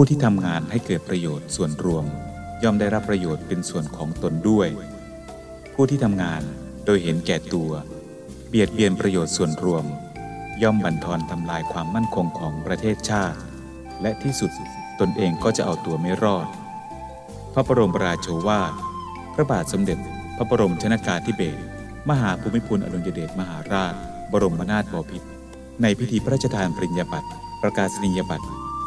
ผู้ที่ทำงานให้เกิดประโยชน์ส่วนรวม ย่อมได้รับประโยชน์เป็นส่วนของตนด้วย ผู้ที่ทำงานโดยเห็นแก่ตัว เบียดเบียนประโยชน์ส่วนรวม ย่อมบั่นทอนทำลายความมั่นคงของประเทศชาติ และที่สุดตนเองก็จะเอาตัวไม่รอด พระบรมราโชวาทพระบาทสมเด็จ พระบรมชนากาธิเบศรมหาภูมิพลอดุลยเดชมหาราช บรมนาถบพิตรในพิธีพระราชทานปริญญาบัตรประกาศนียบัตร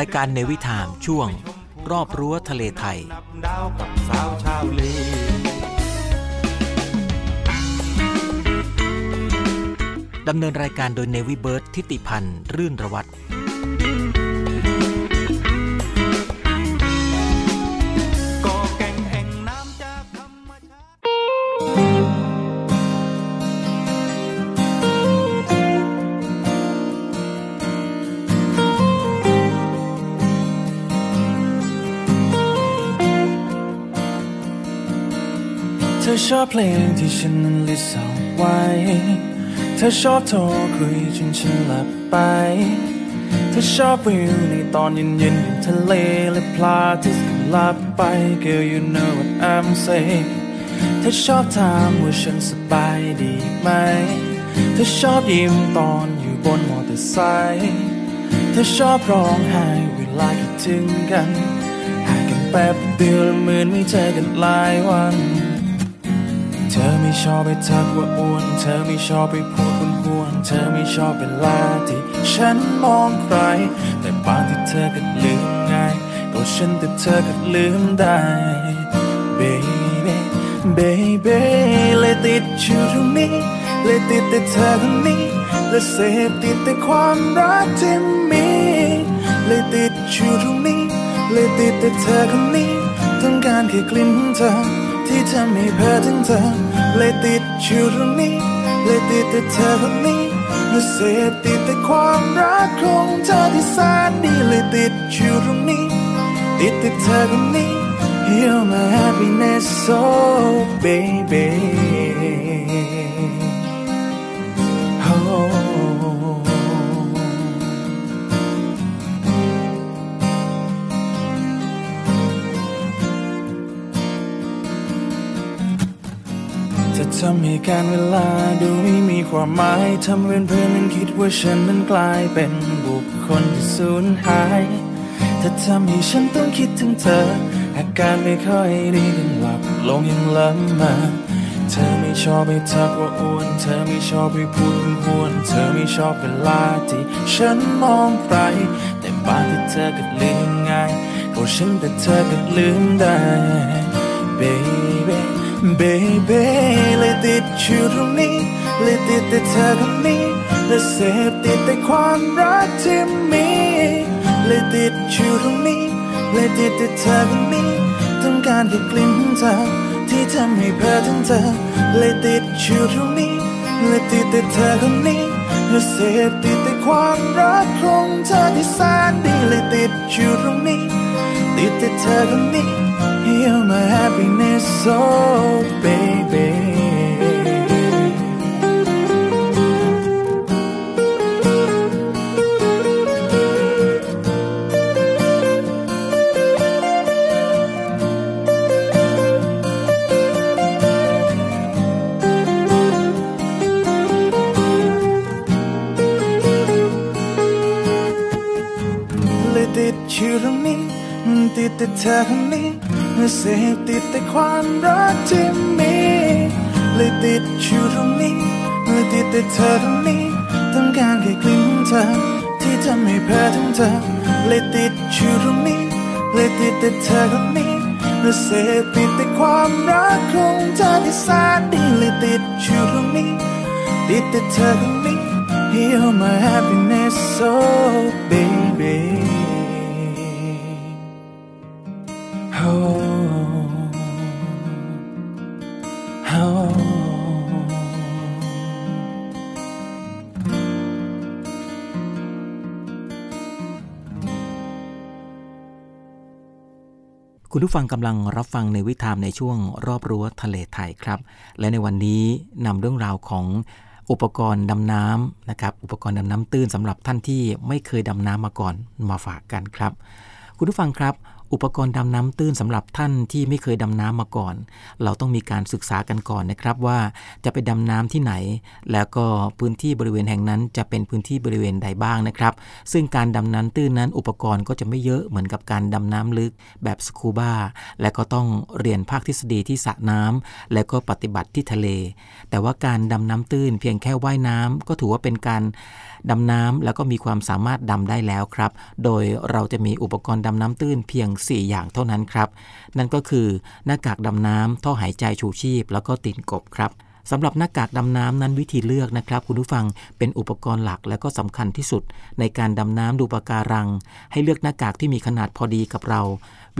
ายการในวิถามช่วง รอบรั้วทะเลไทย ดาวกับสาวชาวเลดำเนินรายการโดยเนวิเบิร์ตทิติพันธ์ รื่นระวัตร ธอชอบเพลงที่ฉันนั้นลิสต์เอาไว้ เธอชอบโทรคุยจนฉันหลับไป เธอชอบวิวในตอนเย็นๆอยู่ทะเลและพลาที่สหลับไป Girl you know what I'm saying เธอชอบถามว่าฉันสบายดีไหม เธอชอบยิ้มตอนอยู่บนมอเตอร์ไซค์เธอชอบร้องไห้เวลาคิดถึงกันห่างกันแป๊บเดียวเหมือนไม่เจอกันหลายวัน เธอไม่ชอบไปทักว่าอ้วน เธอไม่ชอบไปพูดคุณควรเธอไม่ชอบเวลาที่ฉันมองใคร แต่บางที่เธอก็ลืมง่ายก็ฉันแต่เธอก็ลืมได้ baby baby เลยติดอยู่ตรงนี้เลยติดแต่เธอคนนี้และเสพติดแต่ความรักที่มีเลยติดอยู่ตรงนี้เลยติดแต่เธอคนนี้ต้องการแค่กลิ่นของเธอ ที่ทำให้เพ้อถึงเธอเลยติดอยู่ตรงนี้เลยติดแต่เธอคนนี้และเสพติดแต่ความรักของเธอที่แสนดีเลยติดอยู่ตรงนี้ติดแต่เธอคนนี้ You're my happiness so baby ทำให้การเวลาดูไม่มีความหมายทำเป็นเพื่อนนั้นคิดว่าฉันนั้นกลายเป็นบุคคลที่สูญหายเธอทำให้ฉันต้องคิดถึงเธอ อาการไม่ค่อยดีกันหลับลงยังล้ำมาเธอไม่ชอบไปทักว่าอ้วน เธอไม่ชอบไปพูดคุณควรเธอไม่ชอบเวลาที่ฉันมองใครแต่บางที่เธอก็ลืมง่ายก็ฉันแต่เธอก็ลืมได้ baby baby เลยติดอยู่ตรงนี้เลยติดแต่เธอคนนี้และเสพติดแต่ความรักที่มีเลยติดอยู่ตรงนี้เลยติดแต่เธอคนนี้ต้องการแค่กลิ่นของเธอที่ทำให้เพ้อถึงเธอเลยติดอยู่ตรงนี้เลยติดแต่เธอคนนี้และเสพติดแต่ความรักของเธอที่แสนดีเลยติดอยู่ตรงนี้ติดแต่เธอคนนี้ You're my happiness so baby เลยติดอยู่ตรงนี้ มันติดแต่เธอเสพติดแต่ความรักที่มีเลยติดอยู่ตรงนี้เลยติดแต่เธอตรงนี้ ต้องการแค่กลิ่นของเธอ ที่ทำให้แพ้ทั้งเธอเลยติดอยู่ตรงนี้เลยติดแต่เธอคนนี้และเสพติดแต่ความรักของเธอที่แสนดีเลยติดอยู่ตรงนี้ติดแต่เธอคนนี้ Heal my happiness so baby คุณผู้ฟังกำลังรับฟังในวิถามในช่วงรอบรั้วทะเลไทยครับ และในวันนี้นำเรื่องราวของอุปกรณ์ดำน้ำนะครับ อุปกรณ์ดำน้ำตื้นสำหรับท่านที่ไม่เคยดำน้ำมาก่อนมาฝากกันครับ คุณผู้ฟังครับ อุปกรณ์ดำน้ำตื้นสำหรับท่านที่ไม่เคยดำน้ำมาก่อน เราต้องมีการศึกษากันก่อนนะครับว่าจะไปดำน้ำที่ไหน แล้วก็พื้นที่บริเวณแห่งนั้นจะเป็นพื้นที่บริเวณใดบ้างนะครับ ซึ่งการดำน้ำตื้นนั้นอุปกรณ์ก็จะไม่เยอะเหมือนกับการดำน้ำลึกแบบสคูบาและก็ต้องเรียนภาคทฤษฎีที่สระน้ำและก็ปฏิบัติที่ทะเล แต่ว่าการดำน้ำตื้นเพียงแค่ว่ายน้ำก็ถือว่าเป็นการดำน้ำแล้วก็มีความสามารถดำได้แล้วครับ โดยเราจะมีอุปกรณ์ดำน้ำตื้นเพียง4 อย่างเท่านั้นครับ นั่นก็คือหน้ากากดำน้ำท่อหายใจชูชีพ แล้วก็ตีนกบครับสำหรับหน้ากากดำน้ำนั้นวิธีเลือกนะครับ คุณผู้ฟังเป็นอุปกรณ์หลักและก็สำคัญที่สุด ในการดำน้ำดูปะการัง ให้เลือกหน้ากากที่มีขนาดพอดีกับเรา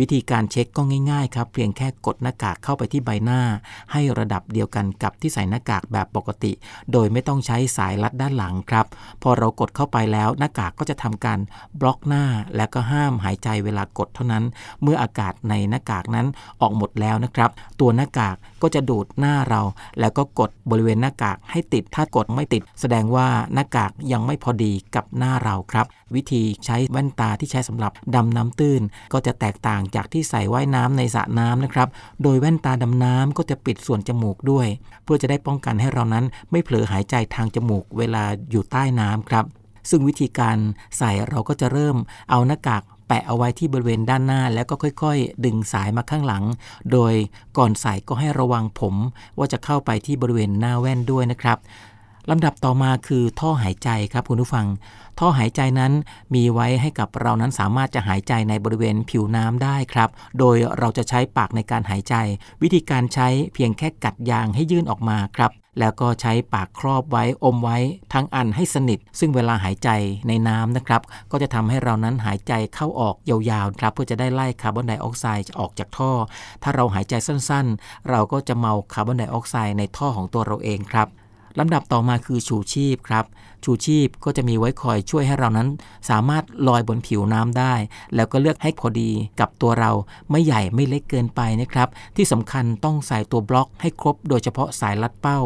วิธีการเช็คก็ง่ายๆครับ เพียงแค่กดหน้ากากเข้าไปที่ใบหน้า ให้ระดับเดียวกันกับที่ใส่หน้ากากแบบปกติ โดยไม่ต้องใช้สายรัดด้านหลังครับ พอเรากดเข้าไปแล้วหน้ากากก็จะทำการบล็อกหน้า และก็ห้ามหายใจเวลากดเท่านั้น เมื่ออากาศในหน้ากากนั้นออกหมดแล้วนะครับ ตัวหน้ากากก็จะดูดหน้าเรา แล้วก็กดบริเวณหน้ากากให้ติดถ้ากดไม่ติด แสดงว่าหน้ากากยังไม่พอดีกับหน้าเราครับ วิธีใช้แว่นตาที่ใช้สำหรับดำน้ำตื้น ก็จะแตกต่างจากที่ใส่ว่ายน้ำในสระน้ำนะครับ โดยแว่นตาดำน้ำก็จะปิดส่วนจมูกด้วย เพื่อจะได้ป้องกันให้เรานั้นไม่เผลอหายใจทางจมูกเวลาอยู่ใต้น้ำครับ ซึ่งวิธีการใส่เราก็จะเริ่มเอาหน้ากากแปะเอาไว้ที่บริเวณด้านหน้าแล้วก็ค่อยๆ ดึงสายมาข้างหลัง โดยก่อนใส่ก็ให้ระวังผมว่าจะเข้าไปที่บริเวณหน้าแว่นด้วยนะครับ ลำดับต่อมาคือท่อหายใจครับคุณผู้ฟัง ท่อหายใจนั้นมีไว้ให้กับเรานั้นสามารถจะหายใจในบริเวณผิวน้ำได้ครับ โดยเราจะใช้ปากในการหายใจ วิธีการใช้เพียงแค่กัดยางให้ยื่นออกมาครับแล้วก็ใช้ปากครอบไว้อมไว้ทั้งอันให้สนิท ซึ่งเวลาหายใจในน้ำนะครับ ก็จะทำให้เรานั้นหายใจเข้าออกยาวๆครับเพื่อจะได้ไล่คาร์บอนไดออกไซด์ออกจากท่อ ถ้าเราหายใจสั้นๆ เราก็จะเมาคาร์บอนไดออกไซด์ในท่อของตัวเราเองครับ ลำดับต่อมาคือชูชีพครับ ชูชีพก็จะมีไว้คอยช่วยให้เรานั้น สามารถลอยบนผิวน้ำได้ แล้วก็เลือกให้พอดีกับตัวเราไม่ใหญ่ไม่เล็กเกินไปนะครับ ที่สำคัญต้องใส่ตัวบล็อกให้ครบ โดยเฉพาะสายลัดเป้า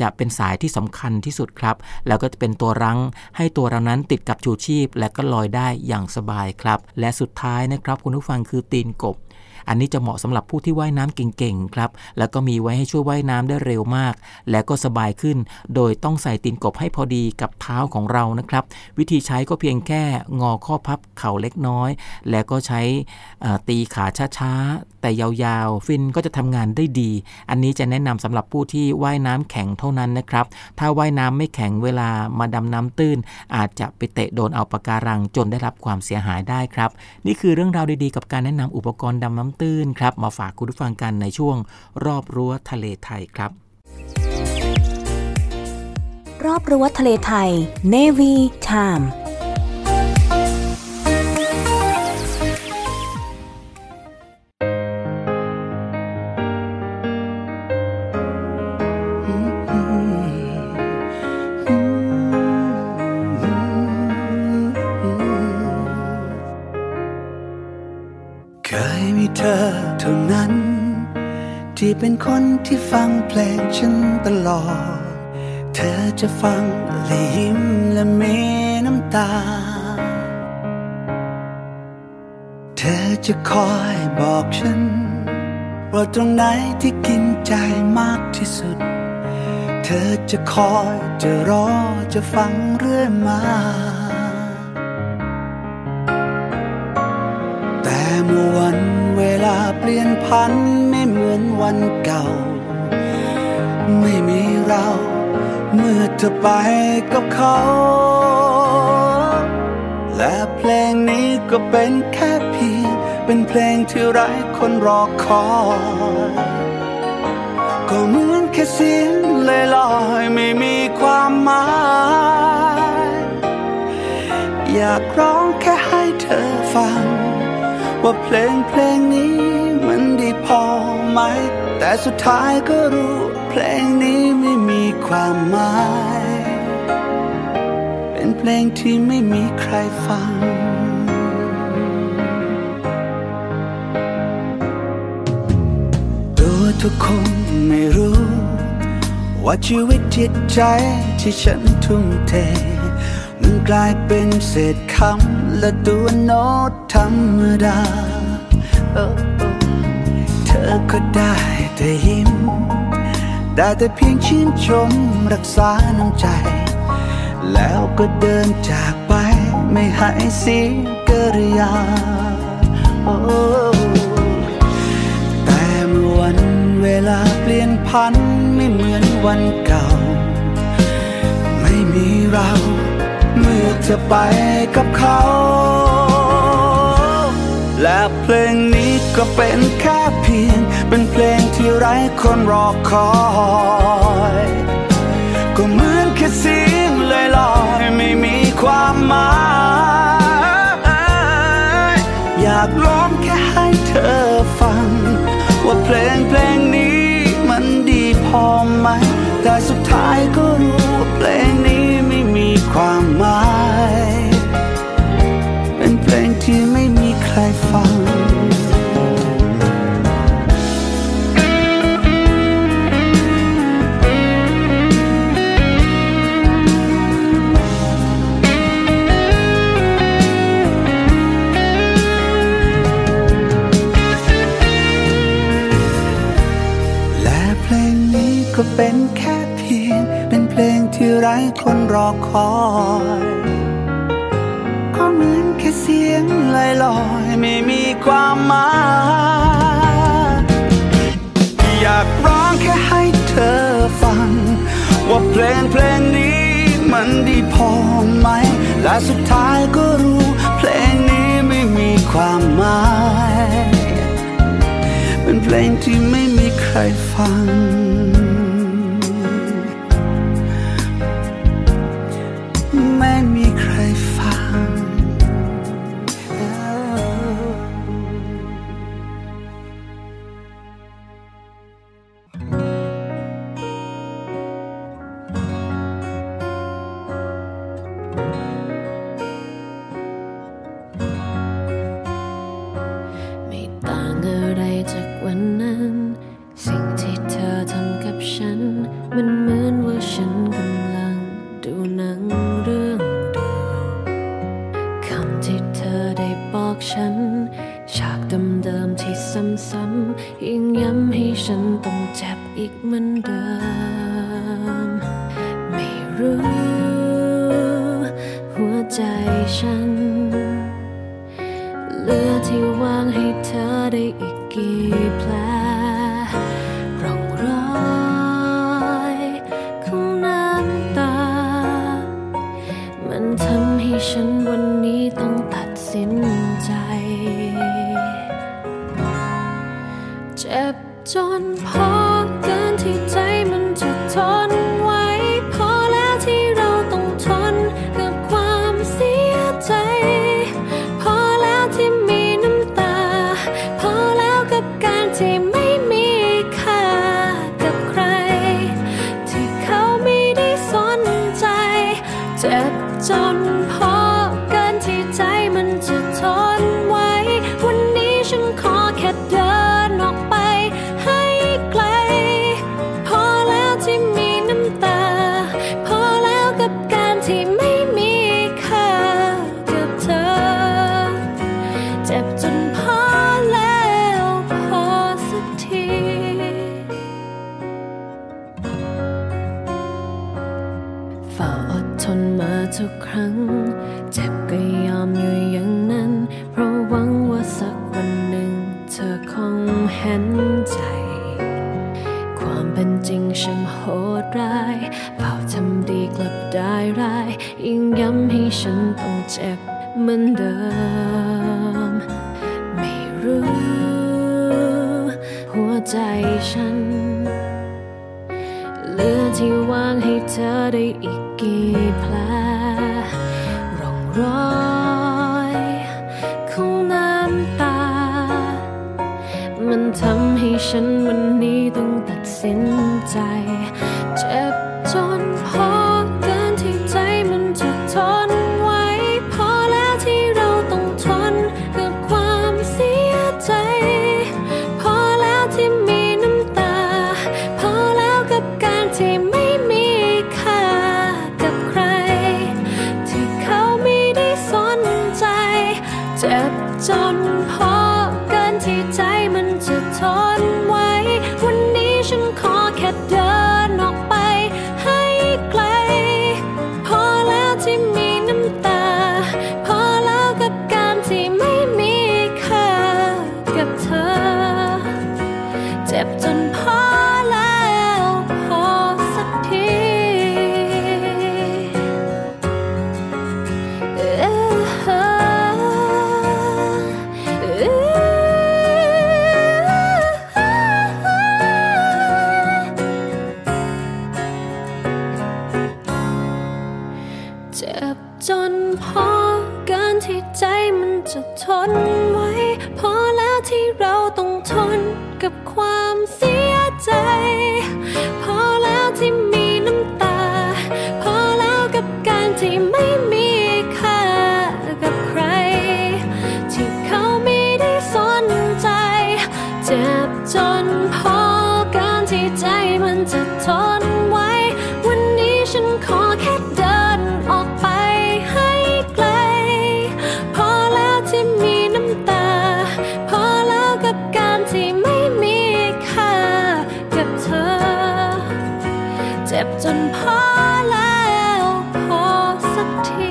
จะเป็นสายที่สำคัญที่สุดครับ แล้วก็จะเป็นตัวรั้ง ให้ตัวเรานั้นติดกับชูชีพ และก็ลอยได้อย่างสบายครับ และสุดท้ายนะครับคุณผู้ฟังคือตีนกบ อันนี้จะเหมาะสำหรับผู้ที่ว่ายน้ำเก่งๆครับแล้วก็มีไว้ให้ช่วยว่ายน้ำได้เร็วมาก และก็สบายขึ้น โดยต้องใส่ตีนกบให้พอดีกับเท้าของเรานะครับ วิธีใช้ก็เพียงแค่งอข้อพับเข่าเล็กน้อย แล้วก็ใช้ตีขาช้าๆแต่ยาวๆ ฟินก็จะทำงานได้ดี อันนี้จะแนะนำสำหรับผู้ที่ว่ายน้ำแข็งเท่านั้นนะครับ ถ้าว่ายน้ำไม่แข็งเวลามาดำน้ำตื้น อาจจะไปเตะโดนเอาปะการังจนได้รับความเสียหายได้ครับ นี่คือเรื่องราวดีๆ กับการแนะนำอุปกรณ์ดำน้ำตื้นครับ มาฝากคุณผู้ฟังกันในช่วงรอบรั้วทะเลไทยครับรอบรั้วทะเลไทย Navy Time เธอเท่านั้น ที่เป็นคนที่ฟังเพลงฉันตลอด เธอจะฟังและยิ้มและมีน้ำตา เธอจะคอยบอกฉัน ว่าตรงไหนที่กินใจมากที่สุด เธอจะคอยจะรอจะฟังเรื่อยมาแต่เมื่อวันาเปลี่ยนพันไม่เหมือนวันเก่า ไม่มีเรา เมื่อเธอไปกับเขา และเพลงนี้ก็เป็นแค่เพียงเป็นเพลงที่ไร้คนรอคอยก็เหมือนแค่เสียงลอยลอยไม่มีความหมาย อยากร้องแค่ให้เธอฟัง ว่าเพลงเพลงนี้มันดีพอไหม แต่สุดท้ายก็รู้เพลงนี้ไม่มีความหมาย เป็นเพลงที่ไม่มีใครฟังตัวทุกคนไม่รู้ ว่าชีวิตจิตใจที่ฉันทุ่มเท มันกลายเป็นเศษคำและตัวโน้ตธรรมดา เธอก็ได้แต่ยิ้ม ได้แต่เพียงชื่นชมรักษาน้ำใจ แล้วก็เดินจากไปไม่ให้เสียกริยาแต่เมื่อวันเวลาเปลี่ยนพันไม่เหมือนวันเก่า ไม่มีเรา เมื่อเธอไปกับเขา และเพลงนี้ก็เป็นแค่เพียง เป็นเพลงที่ไร้คนรอคอย ก็เหมือนแค่เสียงลอยลอยไม่มีความหมาย อยากร้องแค่ให้เธอฟัง ว่าเพลงเพลงนี้มันดีพอไหม แต่สุดท้ายก็รู้ว่าเพลงนี้ามหมาย เป็นเพลงที่ไม่มีใครฟัง อคอยก็เหมือนแค่เสียงลอยลอยไม่มีความหมายอยากร้องแค่ให้เธอฟัง ว่าเพลงเพลงนี้มันดีพอไหม และสุดท้ายก็รู้เพลงนี้ไม่มีความหมาย เป็นเพลงที่ไม่มีใครฟัง ซ้ำๆยิ่งย้ำให้ฉันต้องเจ็บอีกเหมือนเดิม ไม่รู้ หัวใจฉัน เหลือที่ว่างให้เธอได้อีกกี่แผล รอยของน้ำตา มันทำให้ฉันวันนี้ต้องตัดสินใจ พอแล้วพอสักที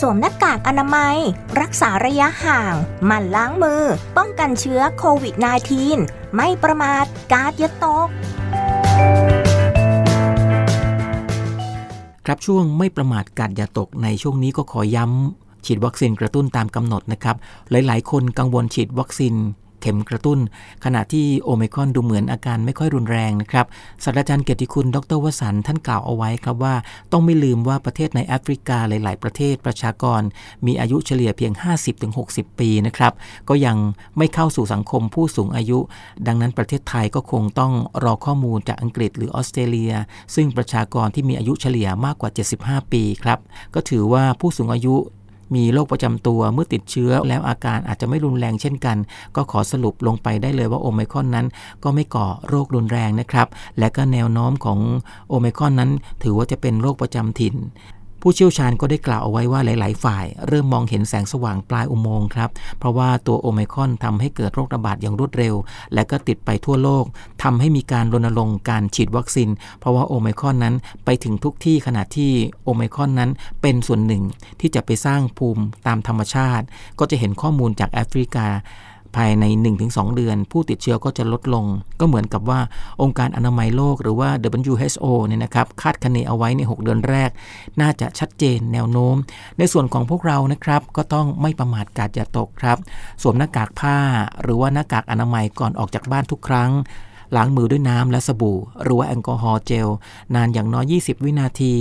สวมหน้ากากอนามัย รักษาระยะห่างหมั่นล้างมือ ป้องกันเชื้อโควิด -19 ไม่ประมาทกาดย่าตก ครับช่วงไม่ประมาทกัดอย่าตกในช่วงนี้ก็ขอย้ำฉีดวัคซีนกระตุ้นตามกำหนดนะครับ หลาย ๆ คนกังวลฉีดวัคซีน ข็มกระตุ้น ขณะที่โอไมครอนดูเหมือนอาการไม่ค่อยรุนแรงนะครับศาสตราจารย์เกียรติคุณดรวสันท่านกล่าวเอาไว้ครับว่า ต้องไม่ลืมว่าประเทศในแอฟริกาหลาย ๆ ประเทศประชากร มีอายุเฉลี่ยเพียง 50-60 ปีนะครับก็ยังไม่เข้าสู่สังคมผู้สูงอายุ ดังนั้นประเทศไทยก็คงต้องรอข้อมูลจากอังกฤษหรือออสเตรเลีย ซึ่งประชากรที่มีอายุเฉลี่ยมากกว่า 75 ปีครับก็ถือว่าผู้สูงอายุ มีโรคประจำตัวเมื่อติดเชื้อแล้วอาการอาจจะไม่รุนแรงเช่นกัน ก็ขอสรุปลงไปได้เลยว่าโอไมคอนนั้น ก็ไม่ก่อโรครุนแรงนะครับ และก็แนวโน้มของโอไมคอนนั้น ถือว่าจะเป็นโรคประจำถิ่น ผู้เชี่ยวชาญก็ได้กล่าวเอาไว้ว่าหลาย ๆ ฝ่าย เริ่มมองเห็นแสงสว่างปลายอุโมงค์ครับ เพราะว่าตัวโอไมครอนทำให้เกิดโรคระบาดอย่างรวดเร็ว และก็ติดไปทั่วโลกทำให้มีการรณรงค์การฉีดวัคซีน เพราะว่าโอไมครอนนั้นไปถึงทุกที่ขณะที่โอไมครอนนั้นเป็นส่วนหนึ่งที่จะไปสร้างภูมิตามธรรมชาติ ก็จะเห็นข้อมูลจากแอฟริกา ภายใน 1-2 เดือน ผู้ติดเชื้อก็จะลดลง ก็เหมือนกับว่าองค์การอนามัยโลกหรือว่า WHO เนี่ยนะครับคาดคะเนเอาไว้ใน 6 เดือนแรก น่าจะชัดเจนแนวโน้ม ในส่วนของพวกเรานะครับก็ต้องไม่ประมาทกาดอย่าตกครับ สวมหน้ากากผ้า หรือว่าหน้ากากอนามัยก่อนออกจากบ้านทุกครั้ง ล้างมือด้วยน้ำและสบู่ หรือว่าแอลกอฮอล์เจล นานอย่างน้อย 20 วินาที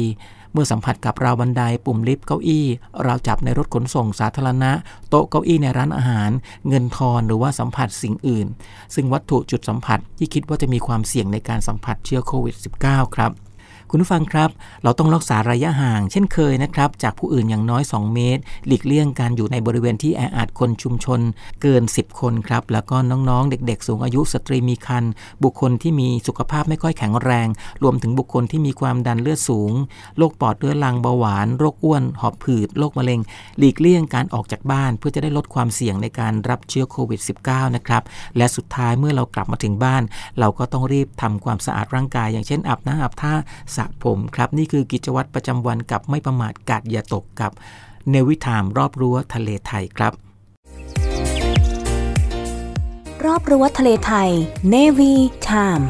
เมื่อสัมผัสกับราวบันไดปุ่มลิฟต์เก้าอี้ราวจับในรถขนส่งสาธารณะ โต๊ะเก้าอี้ในร้านอาหาร เงินทอนหรือว่าสัมผัสสิ่งอื่น ซึ่งวัตถุจุดสัมผัสที่คิดว่าจะมีความเสี่ยงในการสัมผัสเชื้อโควิด -19 ครับ คุณผู้ฟังครับ เราต้องรักษาระยะห่างเช่นเคยนะครับ จากผู้อื่นอย่างน้อย 2 เมตร หลีกเลี่ยงการอยู่ในบริเวณที่แออัดคนชุมชน เกิน 10 คนครับ แล้วก็น้องๆ เด็กๆ สูงอายุสตรีมีครรภ์บุคคลที่มีสุขภาพไม่ค่อยแข็งแรง รวมถึงบุคคลที่มีความดันเลือดสูงโรคปอดเรื้อรังเบาหวานโรคอ้วน หอบผืดโรคมะเร็ง หลีกเลี่ยงการออกจากบ้าน เพื่อจะได้ลดความเสี่ยงในการรับเชื้อโควิด -19 นะครับและสุดท้ายเมื่อเรากลับมาถึงบ้าน เราก็ต้องรีบทำความสะอาดร่างกาย อย่างเช่นอาบน้ำอาบท่าสระผมครับ นี่คือกิจวัตรประจำวันกับไม่ประมาทกาดอย่าตกกับเนวิทามรอบรั้วทะเลไทยครับ รอบรั้วทะเลไทย เนวิทาม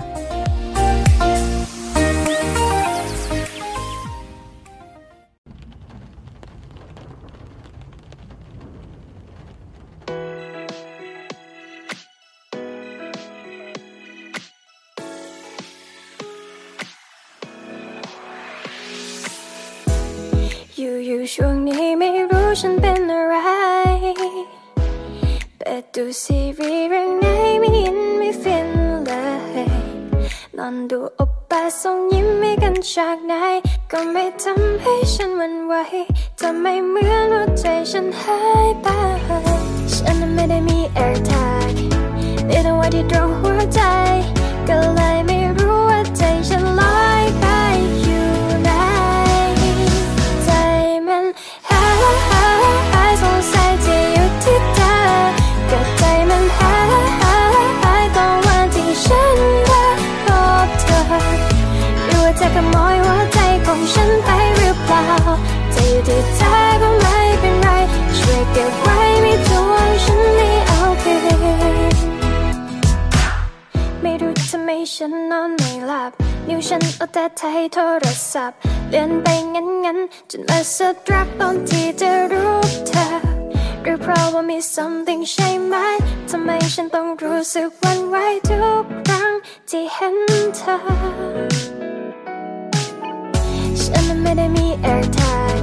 ช่วงนี้ไม่รู้ฉันเป็นอะไร เปิดดูซีรีส์เรื่องไหนไม่ยินไม่ฟินเลย นอนดูอปป้าส่งยิ้มให้กันจากไหน ก็ไม่ทำให้ฉันหวันไหวจะไม่เหมือนหัวใจฉันหายไป ฉันไม่ได้มีแอร์แท็กมีแต่ว่าที่ตรงหัวใจ ก็เลยไม่ ฉันนอนไม่หลับ นิ้วฉันเอาแต่ไทยโทรศัพท์เลื่อนไปงั้นงั้นจนมาสะดรักตอนที่จะรู้เธอหรือเพราะว่ามี something ใช่ไหมทำไมฉันต้องรู้สึกหวันไหวทุกครั้งที่เห็นเธอ ฉันไม่ได้มี AirTag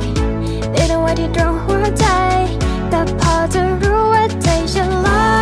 ได้แต่ว่าที่ตรงหัวใจ แต่พอจะรู้ว่าใจฉันลอย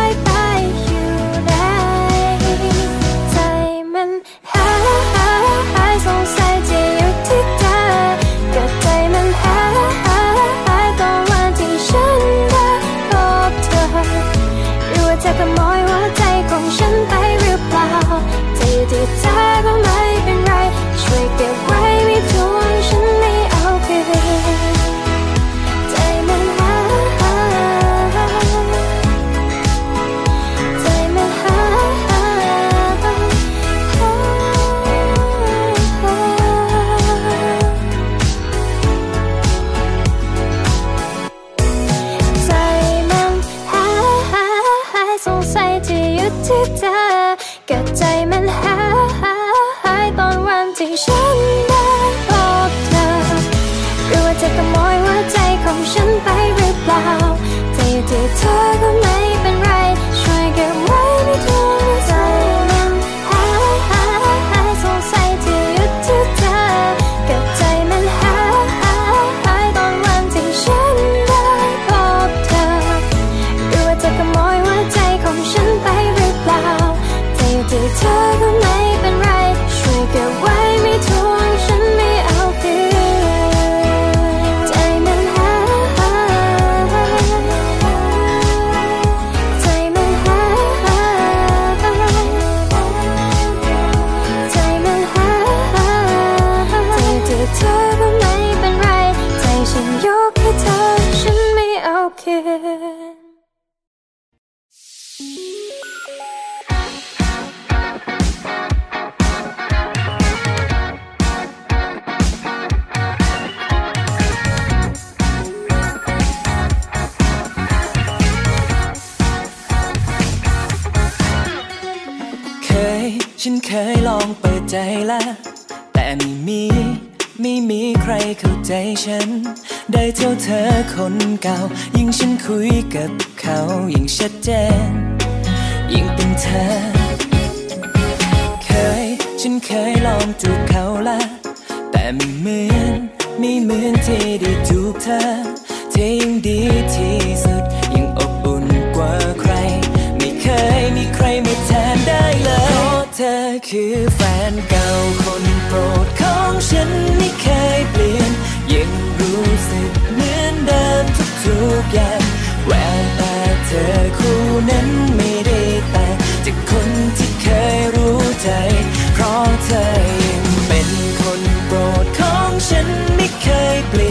คนเก่า ยิ่งฉันคุยกับเขา ยิ่งชัดเจน ยิ่งเป็นเธอ เคย ฉันเคยลองจูบเขาละแต่ไม่เหมือนไม่เหมือนที่ได้จูบเธอที่ยิ่งดีที่สุด ยิ่งอบอุ่นกว่าใคร ไม่เคยมีใครมาแทนได้เลยเพราะเธอคือแฟนเก่าคนโปรดของฉันไม่เคยเปลี่ยนยังรู้สึก เดิมทุกๆอย่างแววตาเธอคู่นั้นไม่ได้แต่จากคนที่เคยรู้ใจ เพราะเธอยังเป็นคนโปรดของฉันไม่เคยเปลี่ยน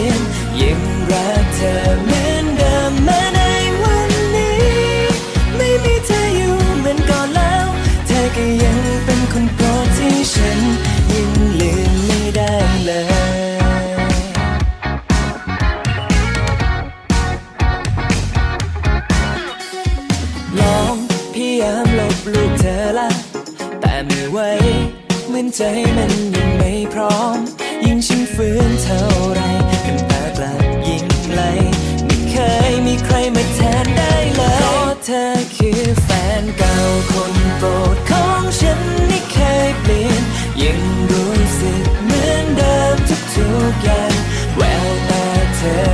นใจมันยังไม่พร้อม ยิ่งฉันฝืนเท่าไรกันตากลับยิ่งไหลไม่เคยมีใครมาแทนได้เลยเพราะเธอคือแฟนเก่าคนโปรดของฉันไม่เคยเปลี่ยน ยังรู้สึกเหมือนเดิมทุกๆอย่างแววตาเธอ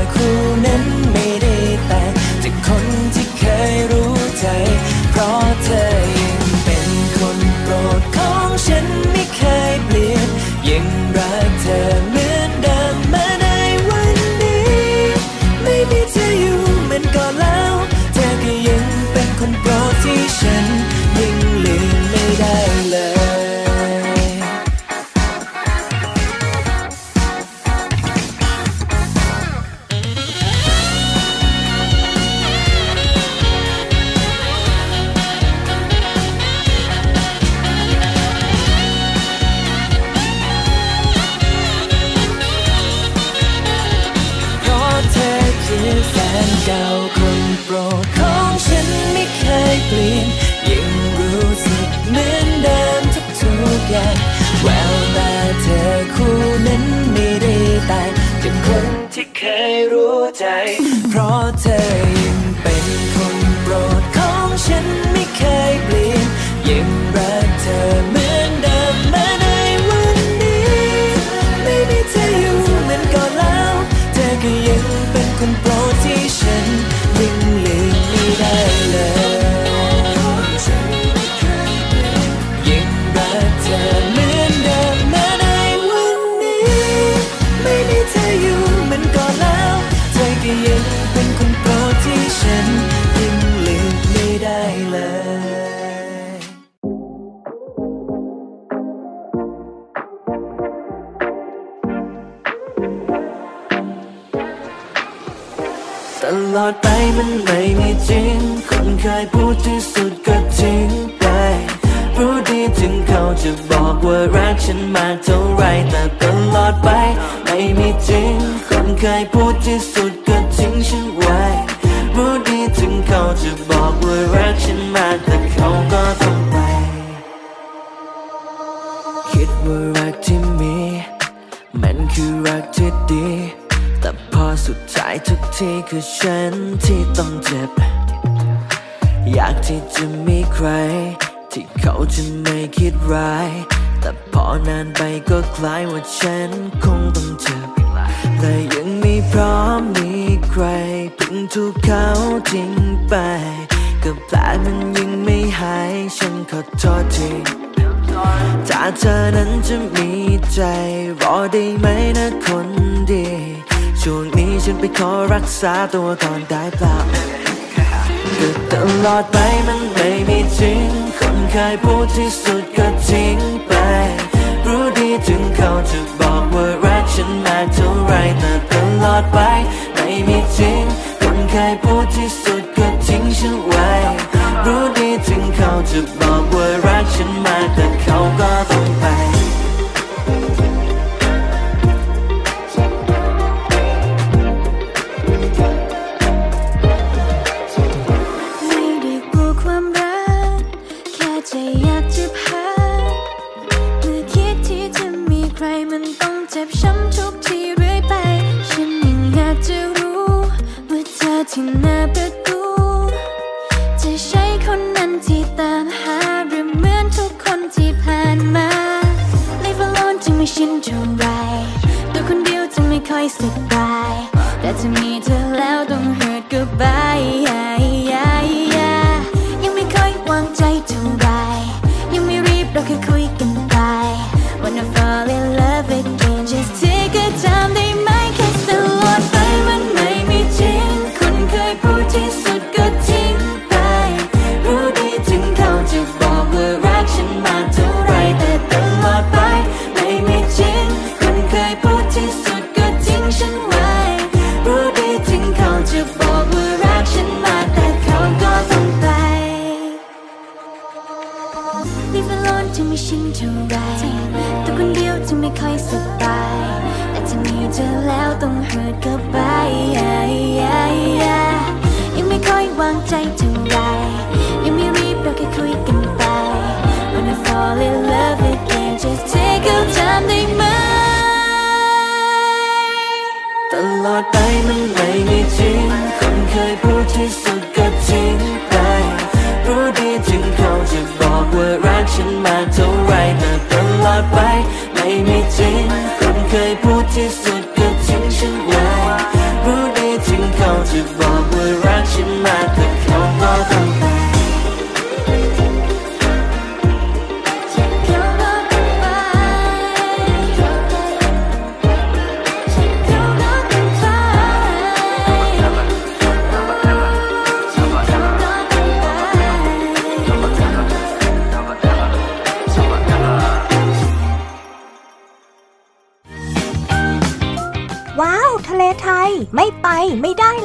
I do. มันต้องเจ็บช้ำทุกทีเรื่อยไป ฉันยังอยากจะรู้ว่าเธอที่หน้าประตู จะใช่คนนั้นที่ตามหาหรือเหมือนทุกคนที่ผ่านมา Live alone จึงไม่ชินเท่าไรตัวคนเดียวจะไม่ค่อยสบาย แต่จะมีเธอแล้วต้อง hurt goodbye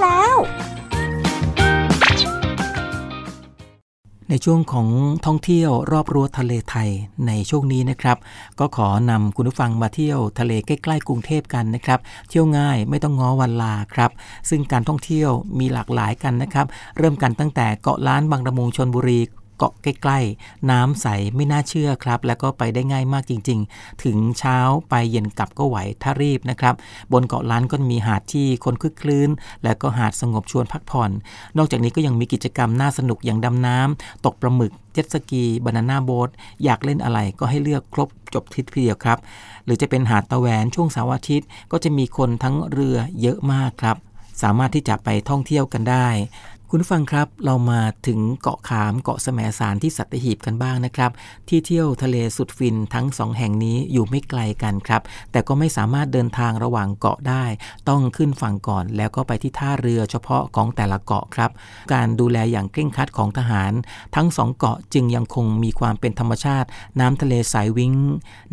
แล้ว ในช่วงของท่องเที่ยวรอบรั้วทะเลไทยในช่วงนี้นะครับ ก็ขอนำคุณผู้ฟังมาเที่ยวทะเลใกล้ๆกรุงเทพกันนะครับ เที่ยวง่ายไม่ต้องง้อวันลาครับ ซึ่งการท่องเที่ยวมีหลากหลายกันนะครับ เริ่มกันตั้งแต่เกาะล้านบางระมุงชนบุรี เกาะใกล้ๆ น้ำใสไม่น่าเชื่อครับ แล้วก็ไปได้ง่ายมากจริง ๆ ถึงเช้าไปเย็นกลับก็ไหวถ้ารีบนะครับ บนเกาะล้านก็มีหาดที่คนคึกคลื้น และก็หาดสงบชวนพักผ่อน นอกจากนี้ก็ยังมีกิจกรรมน่าสนุกอย่างดำน้ำตกปลาหมึกเจ็ตสกีบานาน่าโบ๊ทอยากเล่นอะไรก็ให้เลือกครบจบทริปทีเดียวครับ หรือจะเป็นหาดตะแหวนช่วงเสาร์อาทิตย์ ก็จะมีคนทั้งเรือเยอะมากครับ สามารถที่จะไปท่องเที่ยวกันได้ คุณผู้ฟังครับเรามาถึงเกาะขามเกาะแสมสารที่สัตหีบกันบ้างนะครับ ที่เที่ยวทะเลสุดฟินทั้งสองแห่งนี้อยู่ไม่ไกลกันครับ แต่ก็ไม่สามารถเดินทางระหว่างเกาะได้ ต้องขึ้นฝั่งก่อน แล้วก็ไปที่ท่าเรือเฉพาะของแต่ละเกาะครับ การดูแลอย่างเคร่งครัดของทหาร ทั้งสองเกาะจึงยังคงมีความเป็นธรรมชาติ น้ำทะเลสายวิ้ง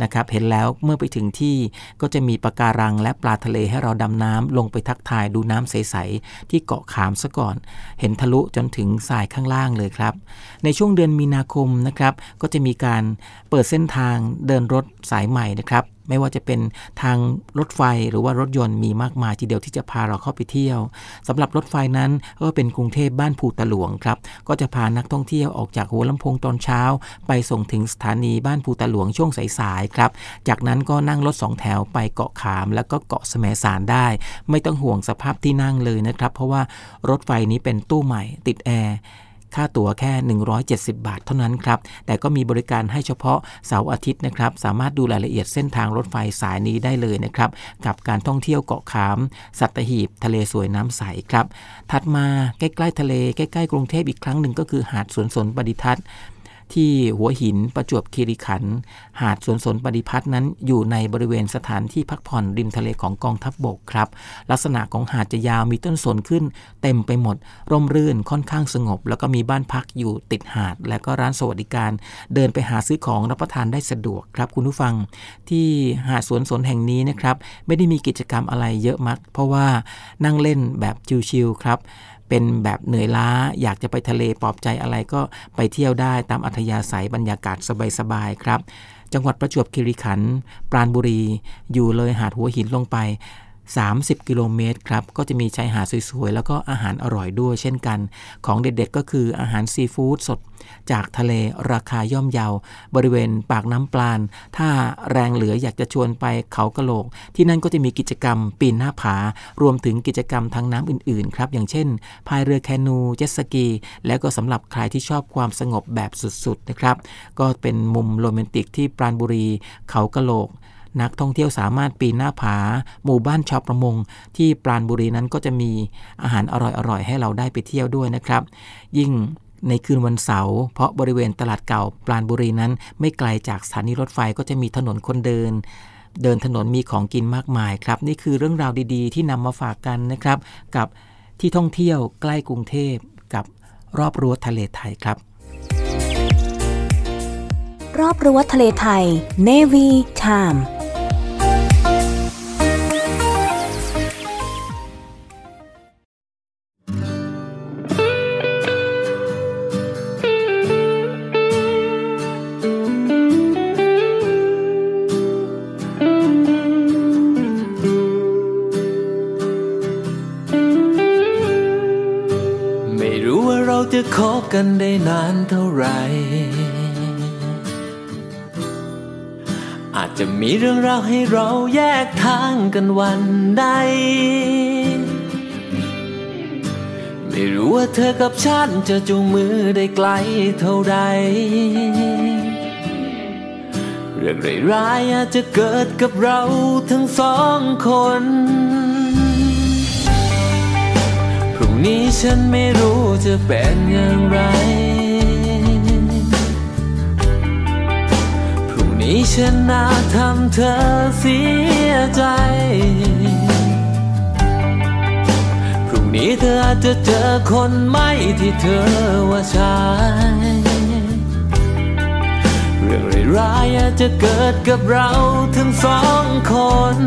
นะครับเห็นแล้วเมื่อไปถึงที่ก็จะมีปะการังและปลาทะเลให้เราดำน้ำลงไปทักทายดูน้ำใสๆที่เกาะขามซะก่อนเห็นทะลุจนถึงทรายข้างล่างเลยครับ ในช่วงเดือนมีนาคมนะครับ ก็จะมีการเปิดเส้นทางเดินรถสายใหม่นะครับ ไม่ว่าจะเป็นทางรถไฟหรือว่ารถยนต์มีมากมายทีเดียวที่จะพาเราเข้าไปเที่ยวสำหรับรถไฟนั้นก็เป็นกรุงเทพบ้านภูตะหลวงครับก็จะพานักท่องเที่ยวออกจากหัวลำโพงตอนเช้า ไปส่งถึงสถานีบ้านภูตะหลวงช่วงสายๆครับจากนั้นก็นั่งรถสองแถวไปเกาะขาม แล้วก็เกาะแสมสารได้ ไม่ต้องห่วงสภาพที่นั่งเลยนะครับ เพราะว่ารถไฟนี้เป็นตู้ใหม่ติดแอร์ ค่าตั๋วแค่ 170 บาทเท่านั้นครับ แต่ก็มีบริการให้เฉพาะเสาร์อาทิตย์นะครับ สามารถดูรายละเอียดเส้นทางรถไฟสายนี้ได้เลยนะครับ กับการท่องเที่ยวเกาะขาม สัตหีบ ทะเลสวยน้ำใสครับ ถัดมาใกล้ๆทะเล ใกล้ๆกรุงเทพอีกครั้งหนึ่งก็คือหาดสวนสนปฏิทัศน์ ที่หัวหินประจวบคีรีขันธ์หาดสวนสนปฏิพัฒน์นั้นอยู่ในบริเวณสถานที่พักผ่อนริมทะเลของกองทัพบบกครับ ลักษณะของหาดจะยาวมีต้นสนขึ้น เต็มไปหมด ร่มรื่นค่อนข้างสงบ แล้วก็มีบ้านพักอยู่ติดหาด และก็ร้านสวัสดิการ เดินไปหาซื้อของรับประทานได้สะดวกครับคุณผู้ฟัง ที่หาดสวนสนแห่งนี้นะครับไม่ได้มีกิจกรรมอะไรเยอะมัก เพราะว่านั่งเล่นแบบชิลๆครับ เป็นแบบเหนื่อยล้า อยากจะไปทะเลปลอบใจอะไรก็ไปเที่ยวได้ตามอัธยาศัยบรรยากาศสบายๆครับ จังหวัดประจวบคีรีขันธ์ปราณบุรี อยู่เลยหาดหัวหินลงไป 30 กิโลเมตรครับ ก็จะมีชายหาดสวยๆ แล้วก็อาหารอร่อยด้วยเช่นกัน ของเด็ดๆ ก็คืออาหารซีฟู้ดสดจากทะเลราคาย่อมเยา บริเวณปากน้ำปลาน ถ้าแรงเหลืออยากจะชวนไปเขากะโหลก ที่นั่นก็จะมีกิจกรรมปีนหน้าผา รวมถึงกิจกรรมทางน้ำอื่นๆ ครับ อย่างเช่นพายเรือแคนู เจ็ตสกี แล้วก็สำหรับใครที่ชอบความสงบแบบสุดๆ นะครับ ก็เป็นมุมโรแมนติกที่ปราณบุรี เขากะโหลก นักท่องเที่ยวสามารถปีนหน้าผา หมู่บ้านชาวประมง ที่ปราณบุรีนั้นก็จะมีอาหารอร่อยๆ ให้เราได้ไปเที่ยวด้วยนะครับ ยิ่งในคืนวันเสาร์เพราะบริเวณตลาดเก่าปราณบุรีนั้น ไม่ไกลจากสถานีรถไฟก็จะมีถนนคนเดิน เดินถนนมีของกินมากมายครับ นี่คือเรื่องราวดีๆ ที่นำมาฝากกันนะครับ กับที่ท่องเที่ยวใกล้กรุงเทพกับรอบรั้วทะเลไทยครับ รอบรั้วทะเลไทย Navy Time กันได้นานเท่าไหร่ อาจจะมีเรื่องราวให้เราแยกทางกันวันใดไม่ไม่รู้ว่าเธอกับฉันจะจูงมือได้ไกลเท่าใด เรื่องร้ายๆอาจจะเกิดกับเราทั้งสองคน นี้ฉันไม่รู้จะเป็นอย่างไร พรุ่งนี้ฉันน่าทำเธอเสียใจ พรุ่งนี้เธออาจจะเจอคนไม่ที่เธอว่าใช่เรื่องร้ายๆอาจจะเกิดกับเราทั้งสองคน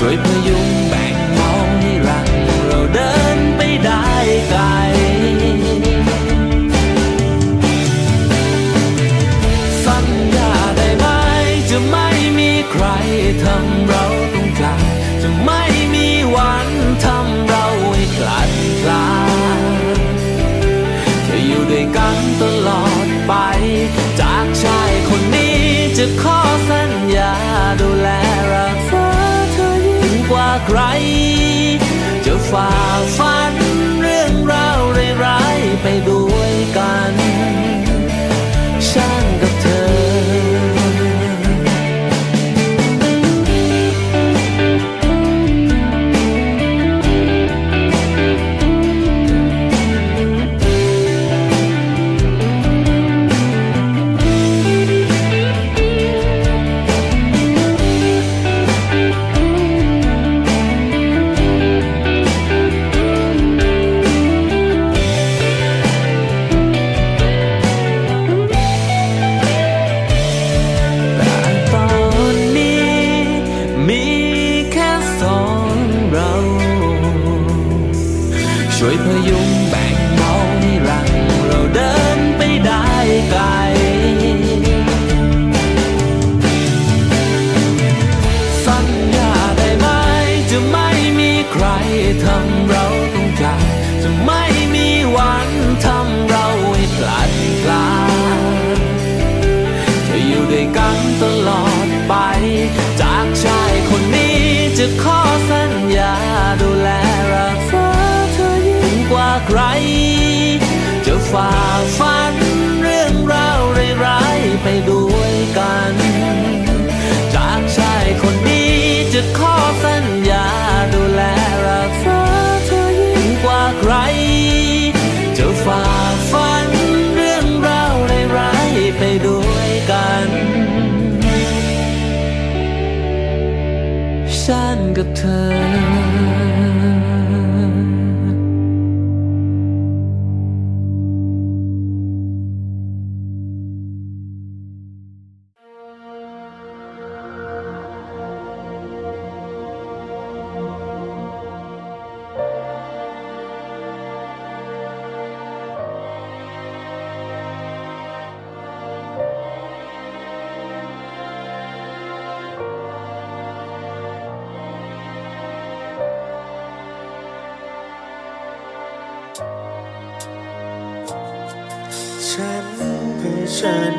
ช่วยพยุงแบ่งเบาให้หลังเราเดินไปได้ไกลสัญญาได้ไหมจะไม่มีใครทำ ใคร จะฝ่าฟันเรื่องราวร้ายๆไปดู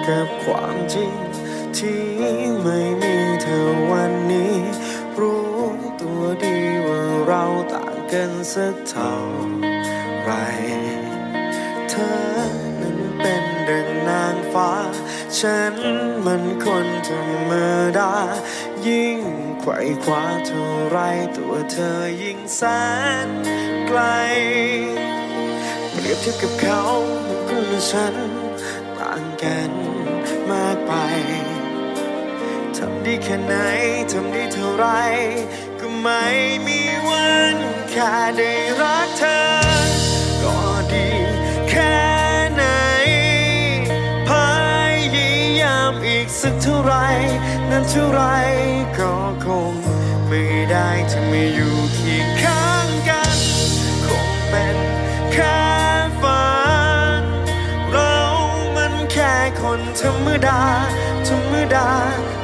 กับความจริง ที่ไม่มีเธอวันนี้ รู้ตัวดีว่าเราต่างกันสักเท่าไร เธอนั้นเป็นดังนางฟ้า ฉันมันคนธรรมดา ยิ่งไขว่คว้าเท่าไรตัวเธอยิ่งแสนไกลเปรียบเทียบกับเขาเหมือนคุณและฉัน ดีแค่ไหนทำไดีเท่าไร ก็ไม่มีวันแค่ได้รักเธอ ก็ดีแค่ไหน พยายามอีกสักเท่าไร นั้นเท่าไรก็คงไม่ได้ถ้าไม่อยู่เคียงข้างกัน คงเป็นแค่ฝัน เรามันแค่คนธรรมดา ธรรมดา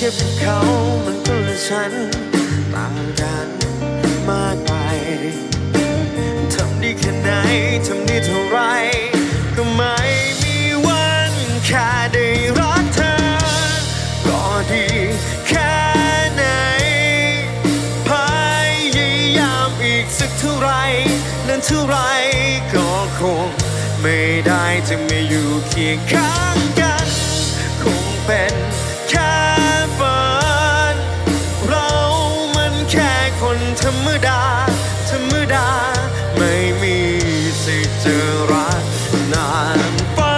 เขามันก็ฉันต่างกันมากไปทำด้แค่ไหนทำด้เท่าไรก็ไม่มีวันแค่ได้รักเธอ ก็ดีแค่ไหน พยายามอีกสักเท่าไรนั้นเท่าไรก็คงไม่ได้จะไม่อยู่เคียงข้างกัน คงเป็นแค่ สิทธิ์จะรักนานฟ้า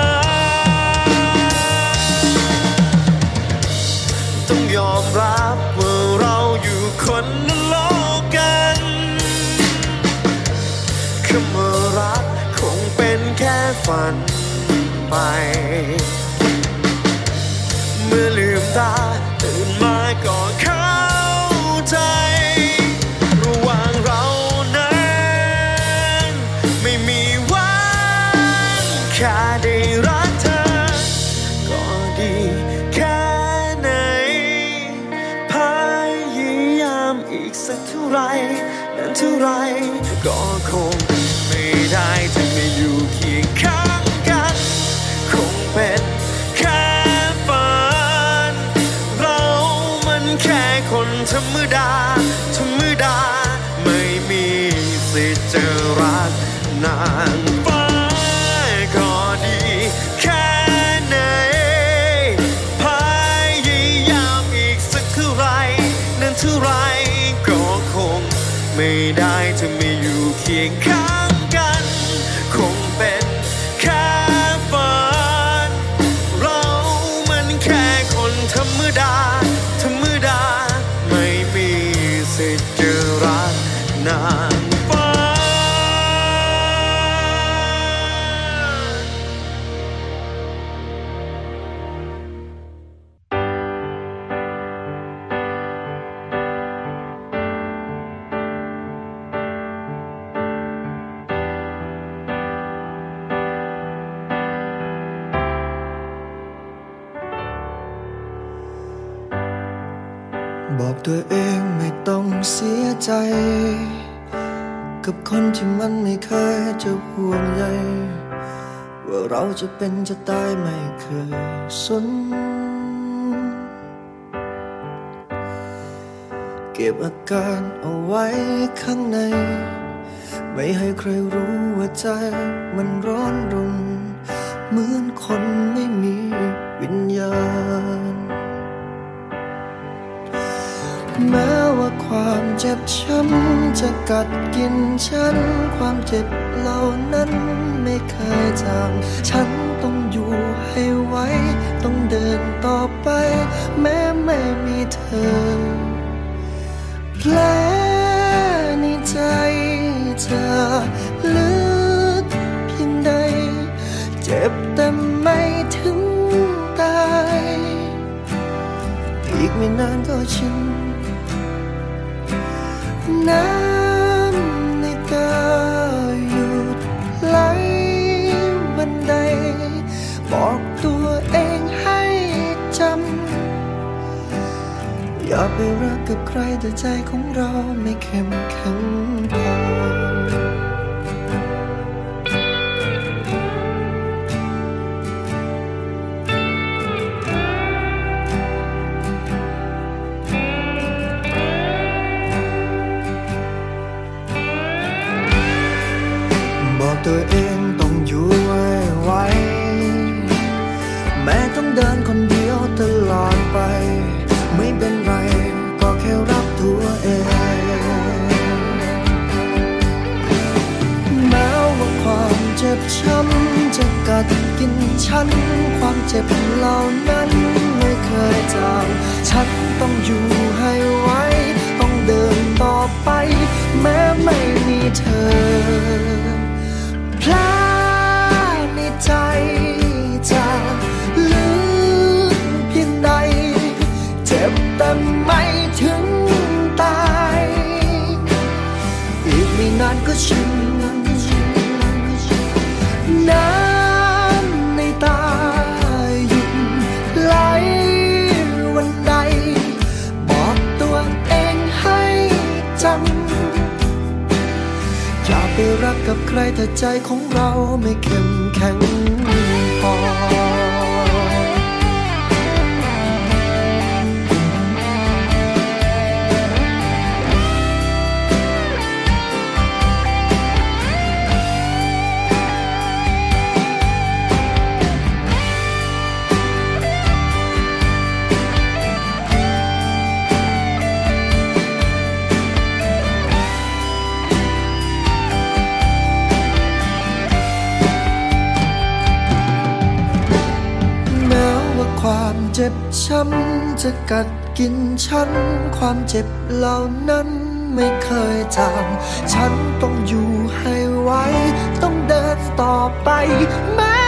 ต้องยอมรับว่าเราอยู่คนละโลกกันคำว่ารักคงเป็นแค่ฝันไป เมื่อลืมตา รรมดา ธรรมดา ไม่มีสิทธิ์จะรักนางฟ้าก็ดีแค่ไหน พยายามอีกสักเท่าไรนั้นเท่าไรก็คง ไม่ได้จะไม่อยู่เคียงข้างกัน คงเป็นแค่ฝันเรามันแค่คนธรรมดา จะเป็นจะตายไม่เคยสน เก็บอาการเอาไว้ข้างใน ไม่ให้ใครรู้ว่าใจมันร้อนรนเหมือน กัดกินฉัน ความเจ็บเหล่านั้นไม่เคยจางฉันต้องอยู่ให้ไหวต้องเดินต่อไป แม้ไม่มีเธอแผลในใจจะลึกเพียงใด เจ็บแต่ไม่ถึงตาย อีกไม่นานก็ชินน้ อย่าไปรักกับใครแต่ใจของเราไม่เข้มแข็งพอ กัดกินฉัน ความเจ็บเหล่านั้นไม่เคยจางฉันต้องอยู่ให้ไวต้องเดินต่อไป แม้ไม่มีเธอพลาดในใจ รักกับใครแต่ใจของเราไม่เข้มแข็ง เจ็บช้ำจะกัดกินฉัน ความเจ็บเหล่านั้นไม่เคยจางฉันต้องอยู่ให้ไว ต้องเดินต่อไปแม้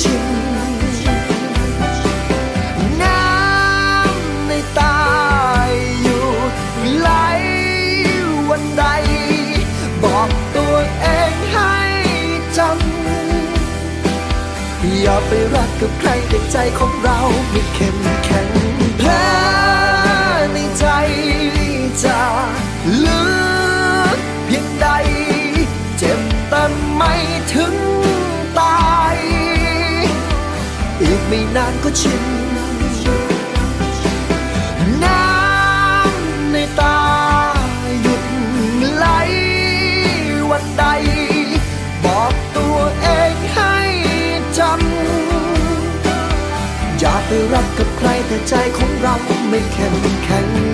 ชิน น้ำในตาอยู่ไหลวันใด บอกตัวเองให้จำ อย่าไปรักกับใครแต่ใจของเราไม่เข้มแข็งแผลในใจจะลึกเพียงใด เจ็บแต่ไม่ถึง ไม่นานก็ชินน้ำในตาหยุดไหลวันใด บอกตัวเองให้จำอย่าไปรักกับใครแต่ใจของเราไม่เข้มแข็ง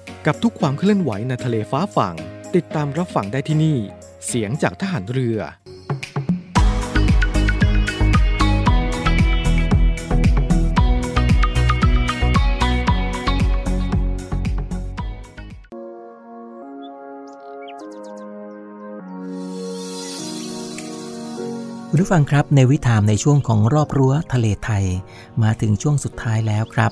กับทุกความเคลื่อนไหวในทะเลฟ้าฝั่ง ติดตามรับฟังได้ที่นี่ เสียงจากทหารเรือ คุณผู้ฟังครับในวิถามในช่วงของรอบรั้วทะเลไทย มาถึงช่วงสุดท้ายแล้วครับ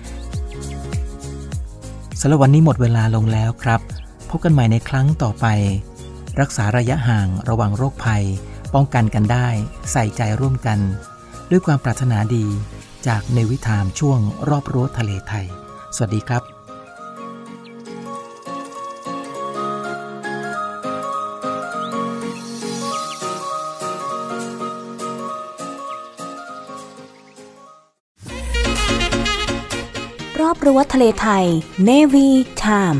สำหรับวันนี้หมดเวลาลงแล้วครับ พบกันใหม่ในครั้งต่อไป รักษาระยะห่างระวังโรคภัย ป้องกันกันได้ ใส่ใจร่วมกัน ด้วยความปรารถนาดีจากในวิถามช่วงรอบรั้วทะเลไทย สวัสดีครับ รั้วทะเลไทย Navy Time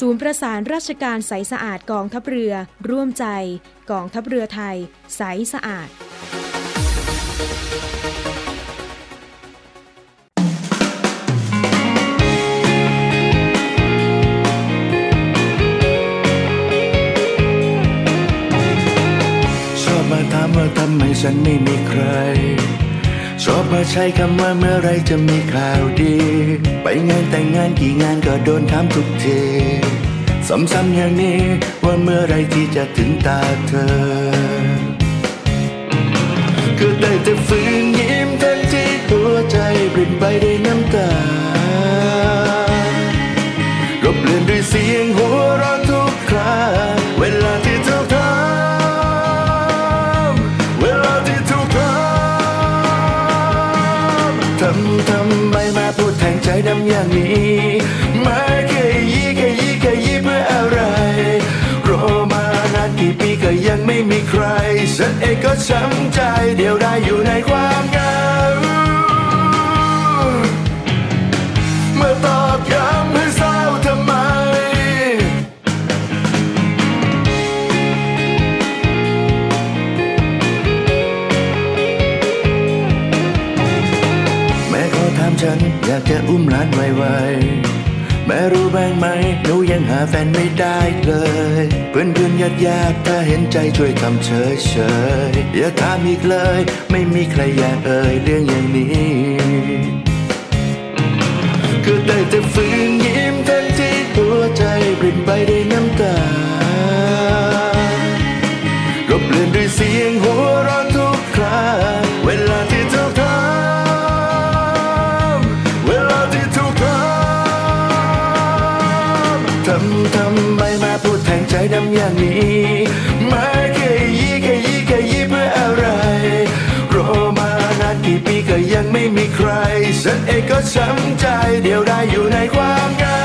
ศูนย์ประสานราชการใสสะอาดกองทัพเรือ ร่วมใจ กองทัพเรือไทย ใสสะอาด ชอบมาถามว่าทำไมฉันไม่มีใคร ชอบมาใช้คำว่าเมื่อไรจะมีข่าวดี ไปงานแต่งงานกี่งานก็โดนถามทุกทีซ้ำๆอย่างนี้ว่าเมื่อไรที่จะถึงตาเธอ ก็ได้แต่ฝืนยิ้มทั้งที่หัวใจปริ่มไปด้วยน้ำตารบเลือนด้วยเสียงหัวเราะทุกครา พูดแทงใจดำอย่างนี้มาแค่ยี่แค่ยี่แค่ยี่เพื่ออะไร รอมานานกี่ปีก็ยังไม่มีใคร ฉันเองก็ช้ำใจเดียวได้อยู่ในความ อยากจะอุ้มหลานไวๆแม่รู้บ้างไหมหนูยังหาแฟนไม่ได้เลย เพื่อนเพื่อนญาติญาติถ้าเห็นใจช่วยทำเฉยเฉยอย่าถามอีกเลย ไม่มีใครอยากเอ่ยเรื่องอย่างนี้ก็ได้แต่ฝืนยิ้มทั้งที่หัวใจปริ่มไปด้วยน้ำตา ทำทำไมมาพูดแทงใจดำอย่างนี้ มาแค่ยี่แค่ยี่แค่ยี่เพื่ออะไร รอมานานกี่ปีก็ยังไม่มีใคร ฉันเองก็ช้ำใจเดียวได้อยู่ในความเหงา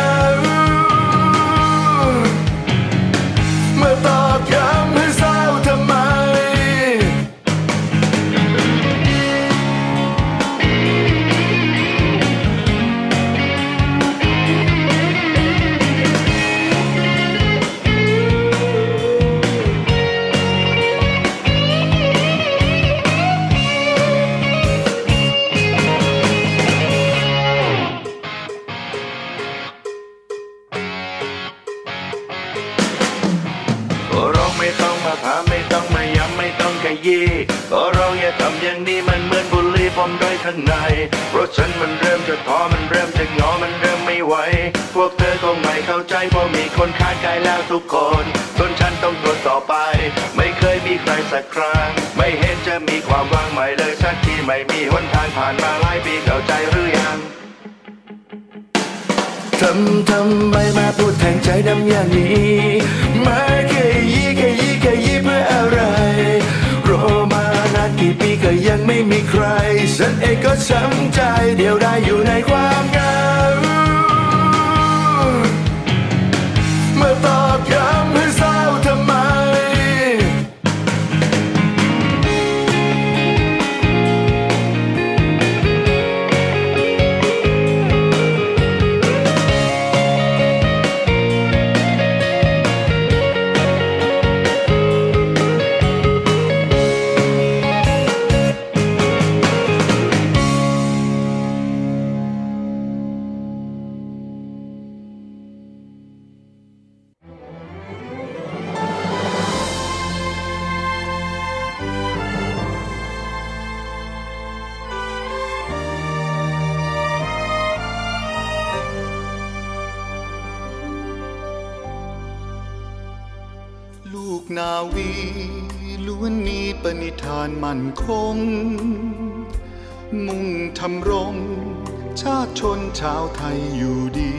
ฉันเองก็ช้ำใจเดียวได้อยู่ในความเหงา นาวีล้วนมีปณิธานมั่นคง มุ่งทำรง ชาติชนชาวไทยอยู่ดี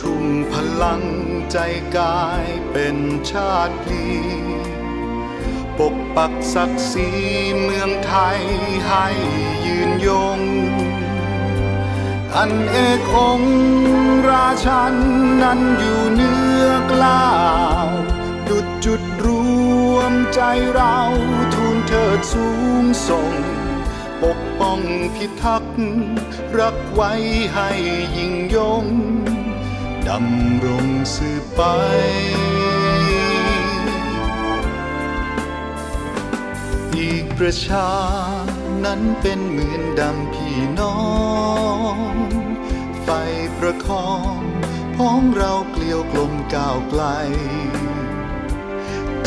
ทุ่มพลังใจกายเป็นชาติพลีปกปักศักดิ์ศรีเมืองไทยให้ยืนยง อันเอกองราชันนั้นอยู่เนื้อกล้าวดุดจุดรวมใจเราทูลเถิดสูงส่ง ปกป้องพิทักษ์รักไว้ให้ยิ่งยงดำรงสืบไปอีกประชานั้นเป็นเหมือนดังพี่ น้องไฟประคองพ้องเราเกลียวกลมก้าวไกล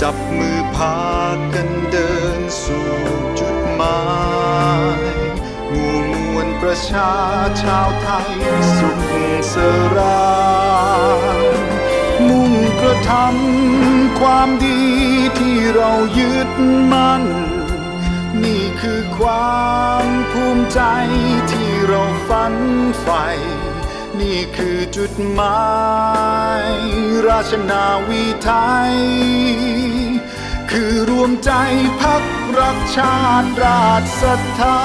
จับมือพากันเดินสู่จุดหมายหมู่มวลประชาชาวไทยสุขสรายมุ่งกระทำความดีที่เรายึดมั่น นี่คือความภูมิใจที่เราฝันใฝ่นี่คือจุดหมาย ราชนาวีไทย คือรวมใจพักรักชาติราชศรัทธา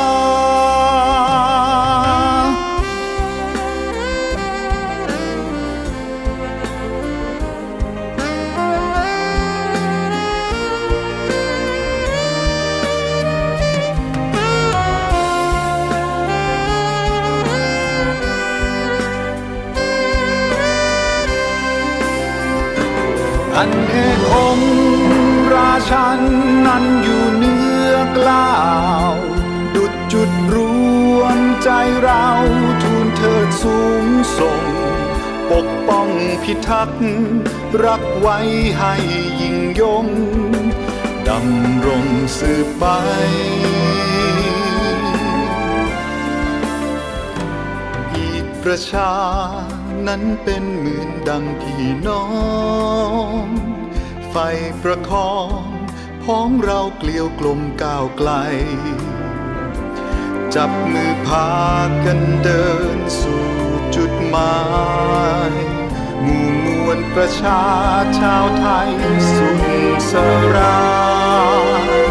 ราชันนั้นอยู่เนื้อกล้าว ดุดจุดรวมใจเราทูลเถิดสูงส่ง ปกป้องพิทักษ์ รักไว้ให้ยิ่งยง ดำรงสืบไปอีกประชานั้นเป็นเหมือนดังพี่น้อง ไฟประคอง พ้องเราเกลียวกลมก้าวไกล จับมือพากันเดินสู่จุดหมายหมู่มวลประชาชาวไทยสุขสราย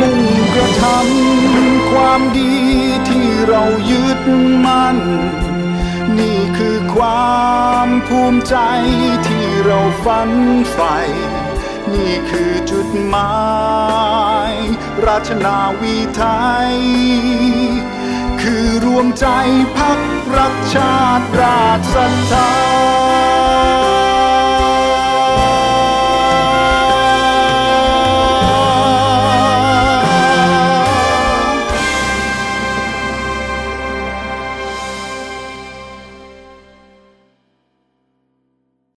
มุ่งกระทำความดีที่เรายึดมั่น นี่คือความภูมิใจที่เราฝันใฝ่ นี่คือจุดหมาย ราชนาวีไทย คือรวมใจพักรักชาติราชศรัทธา